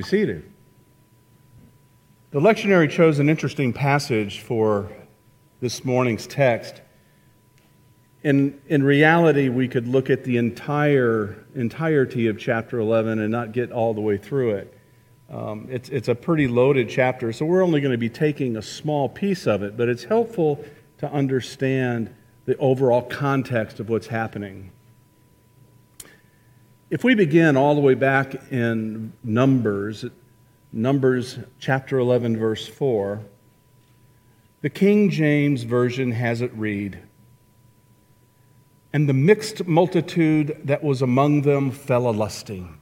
be seated. The lectionary chose an interesting passage for this morning's text. In, in reality, we could look at the entire entirety of chapter 11 and not get all the way through it. Um, it's, it's a pretty loaded chapter, so we're only going to be taking a small piece of it, but it's helpful to understand the overall context of what's happening. If we begin all the way back in Numbers, Numbers chapter 11, verse 4, the King James Version has it read And the mixed multitude that was among them fell a lusting.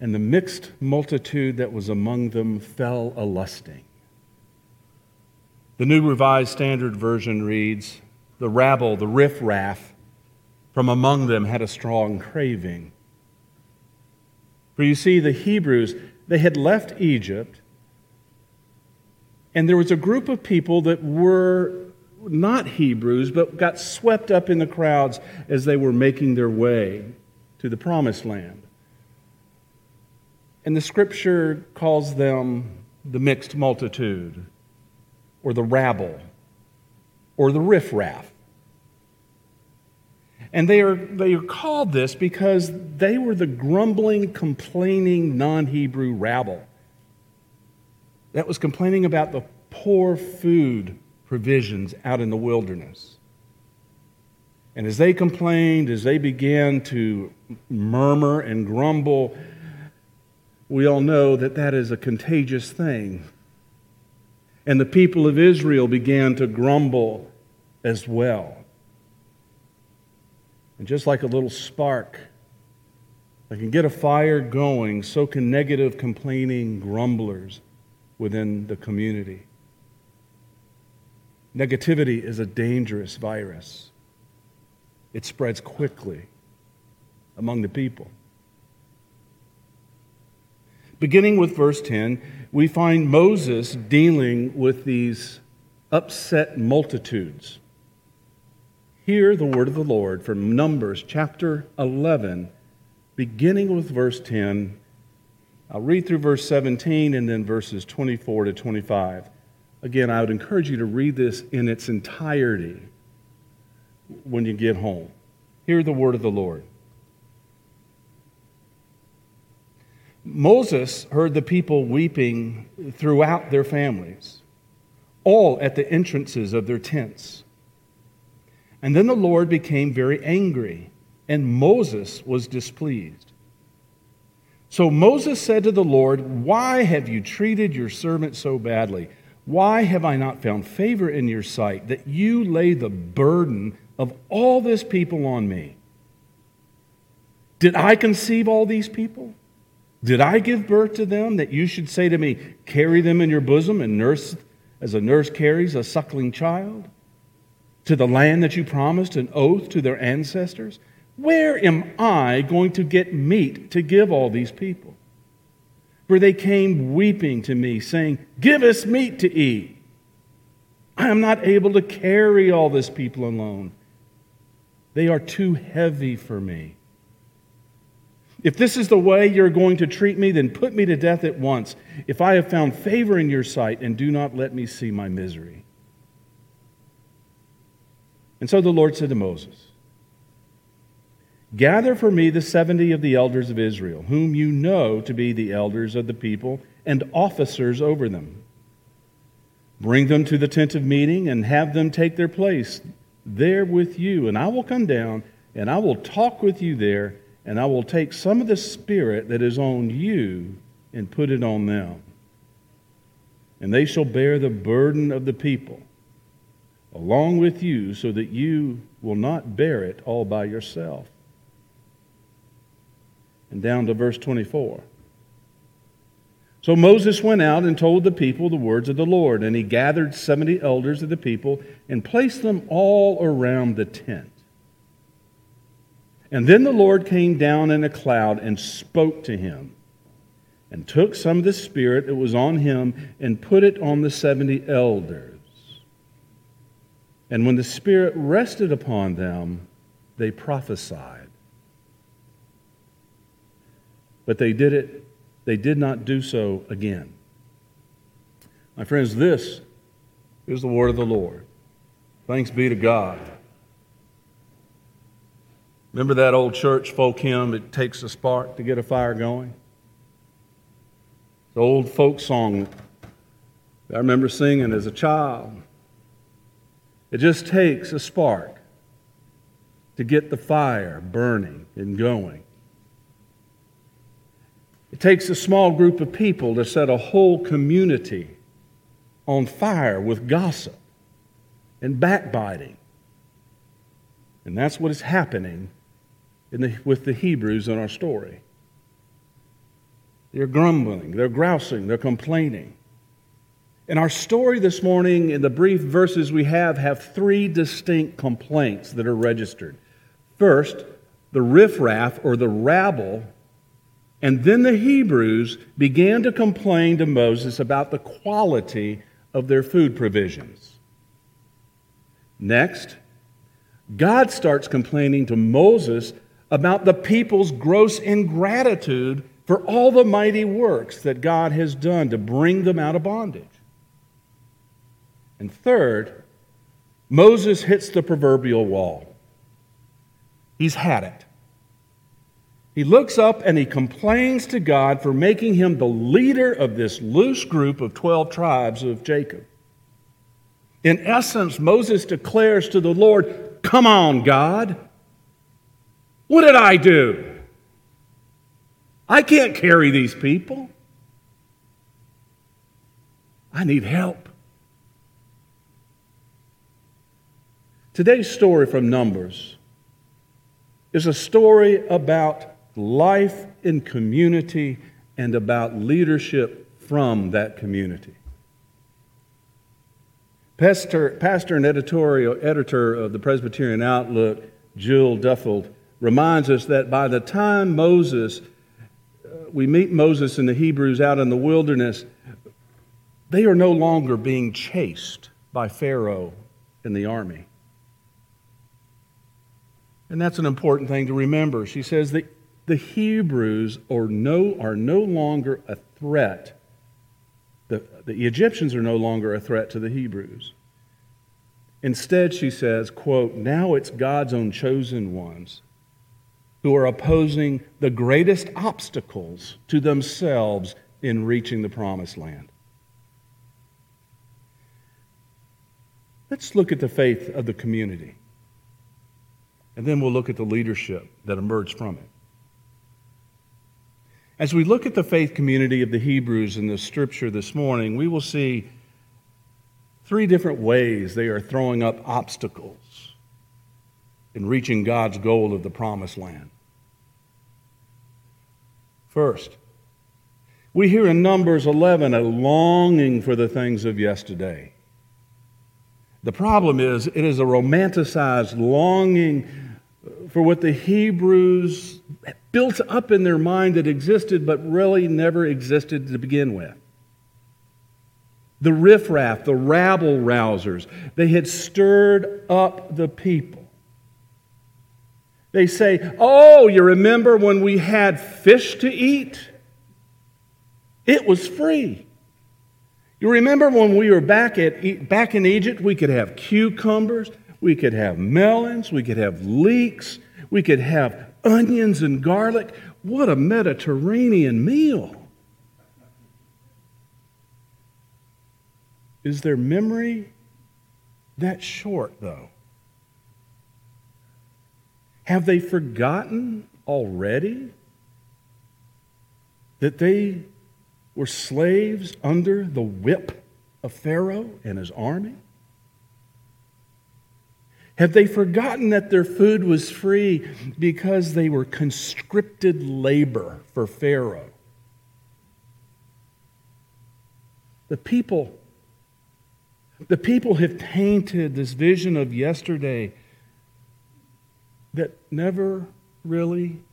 And the mixed multitude that was among them fell a lusting. The New Revised Standard Version reads The rabble, the riffraff, from among them had a strong craving. For you see, the Hebrews, they had left Egypt, and there was a group of people that were not Hebrews, but got swept up in the crowds as they were making their way to the promised land. And the scripture calls them the mixed multitude, or the rabble, or the riffraff. And they are, they are called this because they were the grumbling, complaining non Hebrew rabble that was complaining about the poor food provisions out in the wilderness. And as they complained, as they began to murmur and grumble, we all know that that is a contagious thing. And the people of Israel began to grumble as well. And just like a little spark that can get a fire going, so can negative, complaining grumblers within the community. Negativity is a dangerous virus, it spreads quickly among the people. Beginning with verse 10, we find Moses dealing with these upset multitudes. Hear the word of the Lord from Numbers chapter 11, beginning with verse 10. I'll read through verse 17 and then verses 24 to 25. Again, I would encourage you to read this in its entirety when you get home. Hear the word of the Lord. Moses heard the people weeping throughout their families, all at the entrances of their tents. And then the Lord became very angry, and Moses was displeased. So Moses said to the Lord, Why have you treated your servant so badly? Why have I not found favor in your sight that you lay the burden of all this people on me? Did I conceive all these people? Did I give birth to them that you should say to me, Carry them in your bosom and nurse as a nurse carries a suckling child? To the land that you promised an oath to their ancestors? Where am I going to get meat to give all these people? For they came weeping to me, saying, Give us meat to eat. I am not able to carry all this people alone. They are too heavy for me. If this is the way you're going to treat me, then put me to death at once, if I have found favor in your sight, and do not let me see my misery. And so the Lord said to Moses, Gather for me the seventy of the elders of Israel, whom you know to be the elders of the people and officers over them. Bring them to the tent of meeting and have them take their place there with you. And I will come down and I will talk with you there, and I will take some of the spirit that is on you and put it on them. And they shall bear the burden of the people along with you so that you will not bear it all by yourself. And down to verse 24. So Moses went out and told the people the words of the Lord, and he gathered 70 elders of the people and placed them all around the tent. And then the Lord came down in a cloud and spoke to him, and took some of the Spirit that was on him and put it on the 70 elders. And when the Spirit rested upon them, they prophesied. but they did it, they did not do so again. My friends, this is the word of the Lord. Thanks be to God. Remember that old church folk hymn, It Takes a Spark to Get a Fire Going? The old folk song I remember singing as a child. It just takes a spark to get the fire burning and going. It takes a small group of people to set a whole community on fire with gossip and backbiting. And that's what is happening the, with the Hebrews in our story. They're grumbling, they're grousing, they're complaining. In our story this morning, in the brief verses we have, have three distinct complaints that are registered. First, the riffraff or the rabble, and then the Hebrews began to complain to Moses about the quality of their food provisions. Next, God starts complaining to Moses about the people's gross ingratitude for all the mighty works that God has done to bring them out of bondage. And third, Moses hits the proverbial wall. He's had it. He looks up and he complains to God for making him the leader of this loose group of 12 tribes of Jacob. In essence, Moses declares to the Lord, Come on, God. What did I do? I can't carry these people. I need help. Today's story from Numbers is a story about life in community and about leadership from that community. Pastor, pastor and editorial editor of the Presbyterian Outlook, Jill Duffield, reminds us that by the time Moses, uh, we meet Moses and the Hebrews out in the wilderness, they are no longer being chased by Pharaoh and the army. And that's an important thing to remember. She says that the Hebrews are no, are no longer a threat. The, the Egyptians are no longer a threat to the Hebrews. Instead, she says, quote, now it's God's own chosen ones who are opposing the greatest obstacles to themselves in reaching the promised land. Let's look at the faith of the community. And then we'll look at the leadership that emerged from it. As we look at the faith community of the Hebrews in the scripture this morning, we will see three different ways they are throwing up obstacles in reaching God's goal of the promised land. First, we hear in Numbers 11 a longing for the things of yesterday. The problem is, it is a romanticized longing for what the Hebrews built up in their mind that existed but really never existed to begin with. The riffraff, the rabble rousers, they had stirred up the people. They say, Oh, you remember when we had fish to eat? It was free. You remember when we were back, at, back in Egypt, we could have cucumbers, we could have melons, we could have leeks, we could have onions and garlic. What a Mediterranean meal! Is their memory that short, though? Have they forgotten already that they were slaves under the whip of Pharaoh and his army? Have they forgotten that their food was free because they were conscripted labor for Pharaoh? The people, the people have tainted this vision of yesterday that never really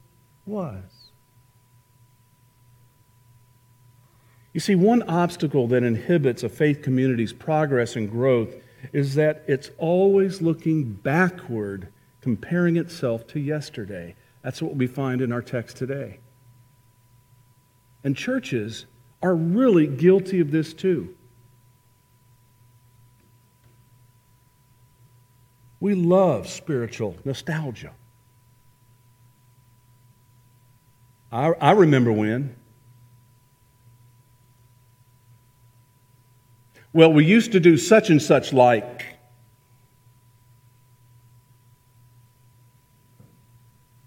was. You see, one obstacle that inhibits a faith community's progress and growth is that it's always looking backward, comparing itself to yesterday. That's what we find in our text today. and churches are really guilty of this too. We love spiritual nostalgia. I, I remember when. Well, we used to do such and such like.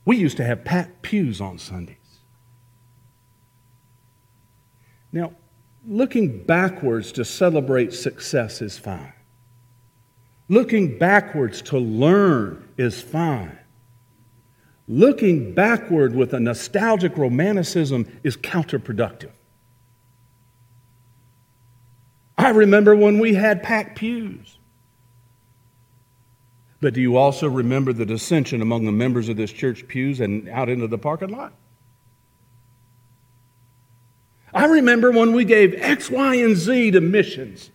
We used to have packed pews on Sundays. Now, looking backwards to celebrate success is fine. Looking backwards to learn is fine. Looking backward with a nostalgic romanticism is counterproductive. I remember when we had packed pews. But do you also remember the dissension among the members of this church pews and out into the parking lot? I remember when we gave X, Y, and Z to missions.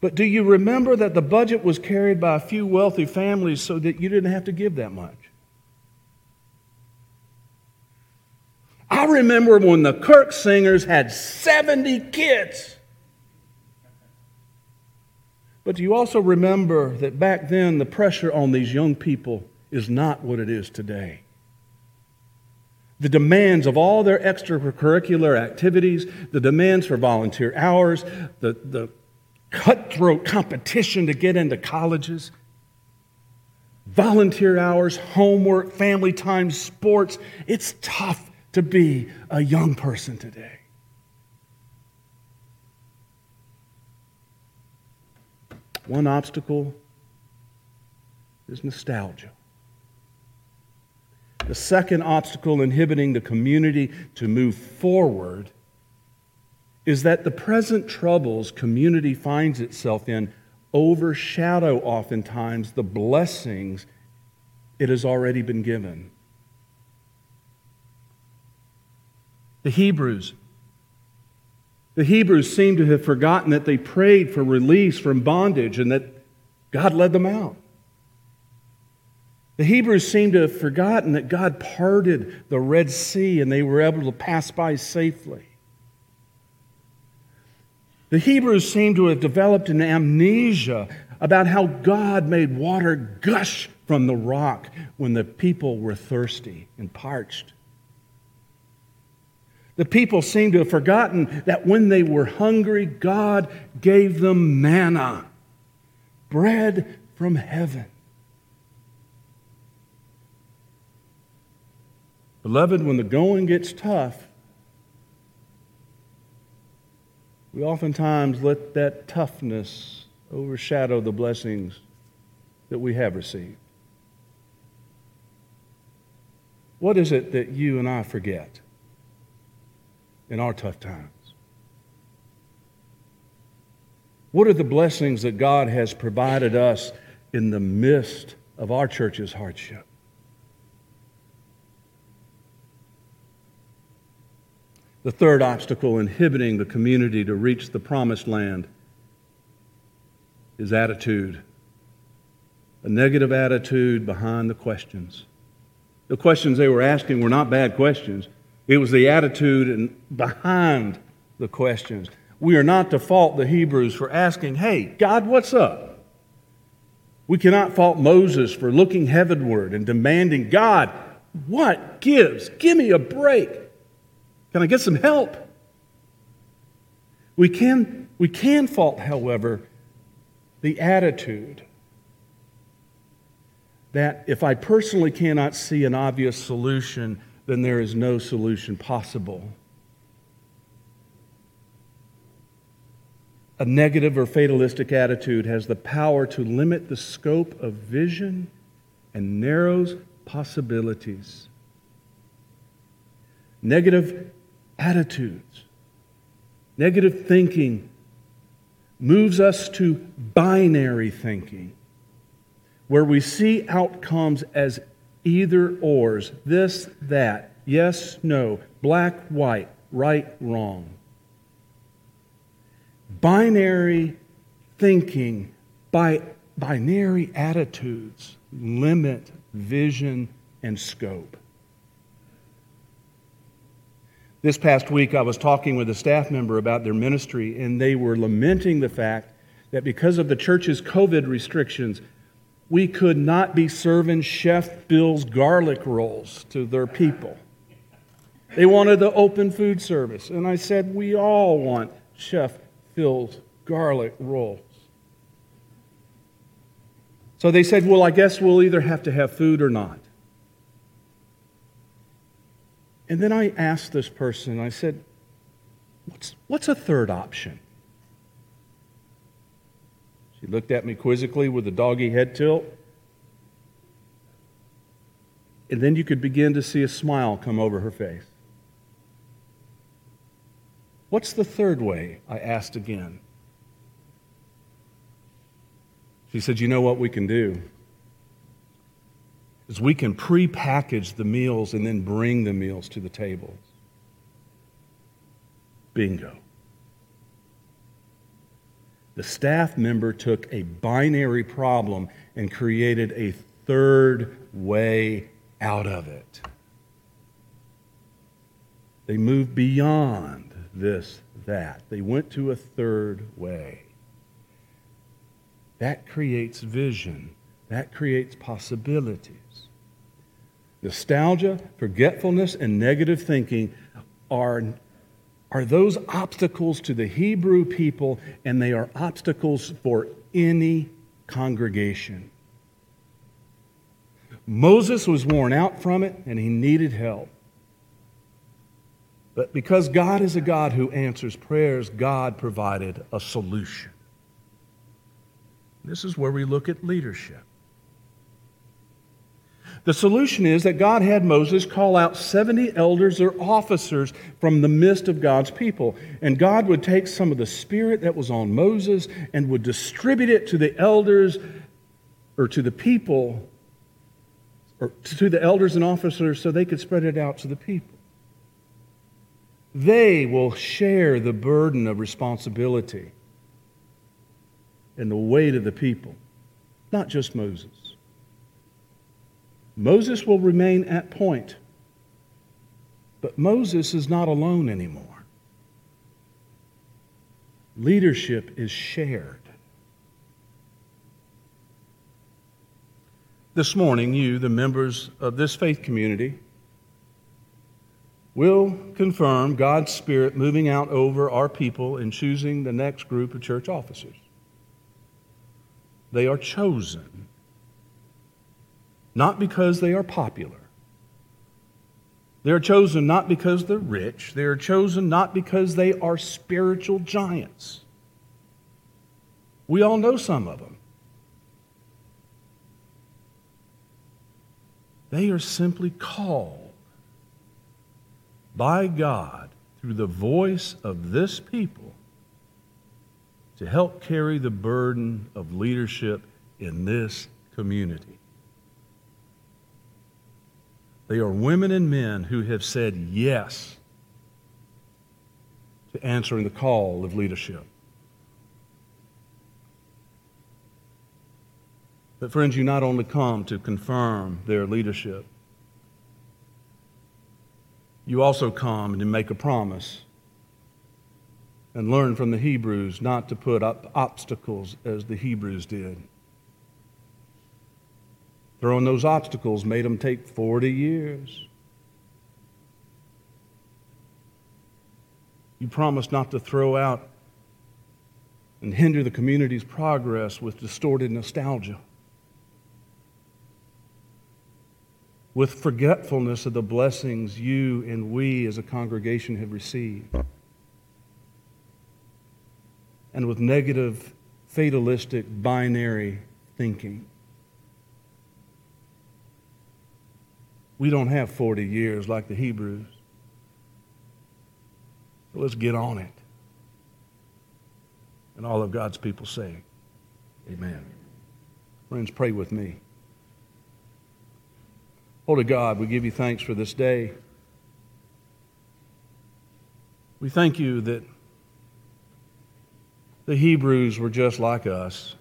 But do you remember that the budget was carried by a few wealthy families so that you didn't have to give that much? I remember when the Kirk singers had 70 kids. But do you also remember that back then the pressure on these young people is not what it is today? The demands of all their extracurricular activities, the demands for volunteer hours, the, the cutthroat competition to get into colleges, volunteer hours, homework, family time, sports. It's tough to be a young person today. One obstacle is nostalgia. The second obstacle inhibiting the community to move forward is that the present troubles community finds itself in overshadow oftentimes the blessings it has already been given. The Hebrews the Hebrews seem to have forgotten that they prayed for release from bondage and that God led them out. The Hebrews seem to have forgotten that God parted the Red Sea and they were able to pass by safely. The Hebrews seem to have developed an amnesia about how God made water gush from the rock when the people were thirsty and parched. The people seem to have forgotten that when they were hungry, God gave them manna, bread from heaven. Beloved, when the going gets tough, we oftentimes let that toughness overshadow the blessings that we have received. What is it that you and I forget in our tough times? What are the blessings that God has provided us in the midst of our church's hardship? The third obstacle inhibiting the community to reach the promised land is attitude. A negative attitude behind the questions. The questions they were asking were not bad questions. It was the attitude behind the questions. We are not to fault the Hebrews for asking, Hey, God, what's up? We cannot fault Moses for looking heavenward and demanding, God, what gives? Give me a break. Can I get some help? We can, we can fault, however, the attitude that if I personally cannot see an obvious solution, then there is no solution possible. A negative or fatalistic attitude has the power to limit the scope of vision and narrows possibilities. Negative attitudes. Negative thinking moves us to binary thinking, where we see outcomes as either ors this, that, yes, no, black, white, right, wrong. Binary thinking, by binary attitudes limit vision and scope. This past week, I was talking with a staff member about their ministry, and they were lamenting the fact that because of the church's COVID restrictions, we could not be serving Chef Bill's garlic rolls to their people. They wanted the open food service. And I said, We all want Chef Bill's garlic rolls. So they said, Well, I guess we'll either have to have food or not. And then I asked this person, I said, What's, what's a third option? She looked at me quizzically with a doggy head tilt. And then you could begin to see a smile come over her face. What's the third way? I asked again. She said, You know what we can do? is we can pre-package the meals and then bring the meals to the tables. Bingo. The staff member took a binary problem and created a third way out of it. They moved beyond this, that. They went to a third way. That creates vision, that creates possibilities. Nostalgia, forgetfulness, and negative thinking are, are those obstacles to the Hebrew people, and they are obstacles for any congregation. Moses was worn out from it, and he needed help. But because God is a God who answers prayers, God provided a solution. This is where we look at leadership. The solution is that God had Moses call out 70 elders or officers from the midst of God's people. And God would take some of the spirit that was on Moses and would distribute it to the elders or to the people, or to the elders and officers so they could spread it out to the people. They will share the burden of responsibility and the weight of the people, not just Moses. Moses will remain at point. But Moses is not alone anymore. Leadership is shared. This morning, you, the members of this faith community, will confirm God's Spirit moving out over our people and choosing the next group of church officers. They are chosen not because they are popular. They are chosen not because they're rich. They are chosen not because they are spiritual giants. We all know some of them. They are simply called by God through the voice of this people to help carry the burden of leadership in this community. They are women and men who have said yes to answering the call of leadership. But, friends, you not only come to confirm their leadership, you also come to make a promise and learn from the Hebrews not to put up obstacles as the Hebrews did. Throwing those obstacles made them take 40 years. You promised not to throw out and hinder the community's progress with distorted nostalgia, with forgetfulness of the blessings you and we as a congregation have received, and with negative, fatalistic, binary thinking. We don't have 40 years like the Hebrews. So let's get on it. And all of God's people say, Amen. Friends, pray with me. Holy God, we give you thanks for this day. We thank you that the Hebrews were just like us,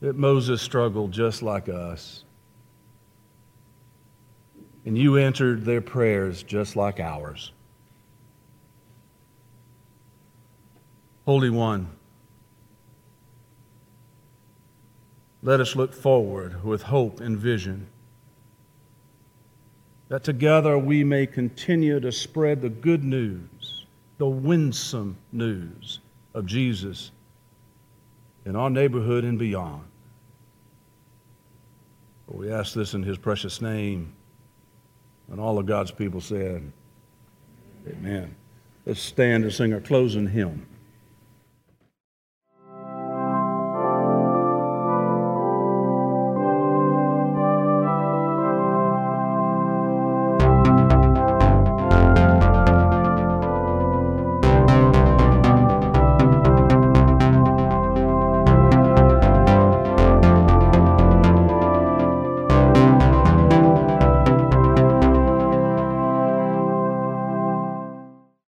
that Moses struggled just like us. And you answered their prayers just like ours. Holy One, let us look forward with hope and vision that together we may continue to spread the good news, the winsome news of Jesus in our neighborhood and beyond. We ask this in his precious name. And all of God's people said, Amen. Let's stand and sing our closing hymn.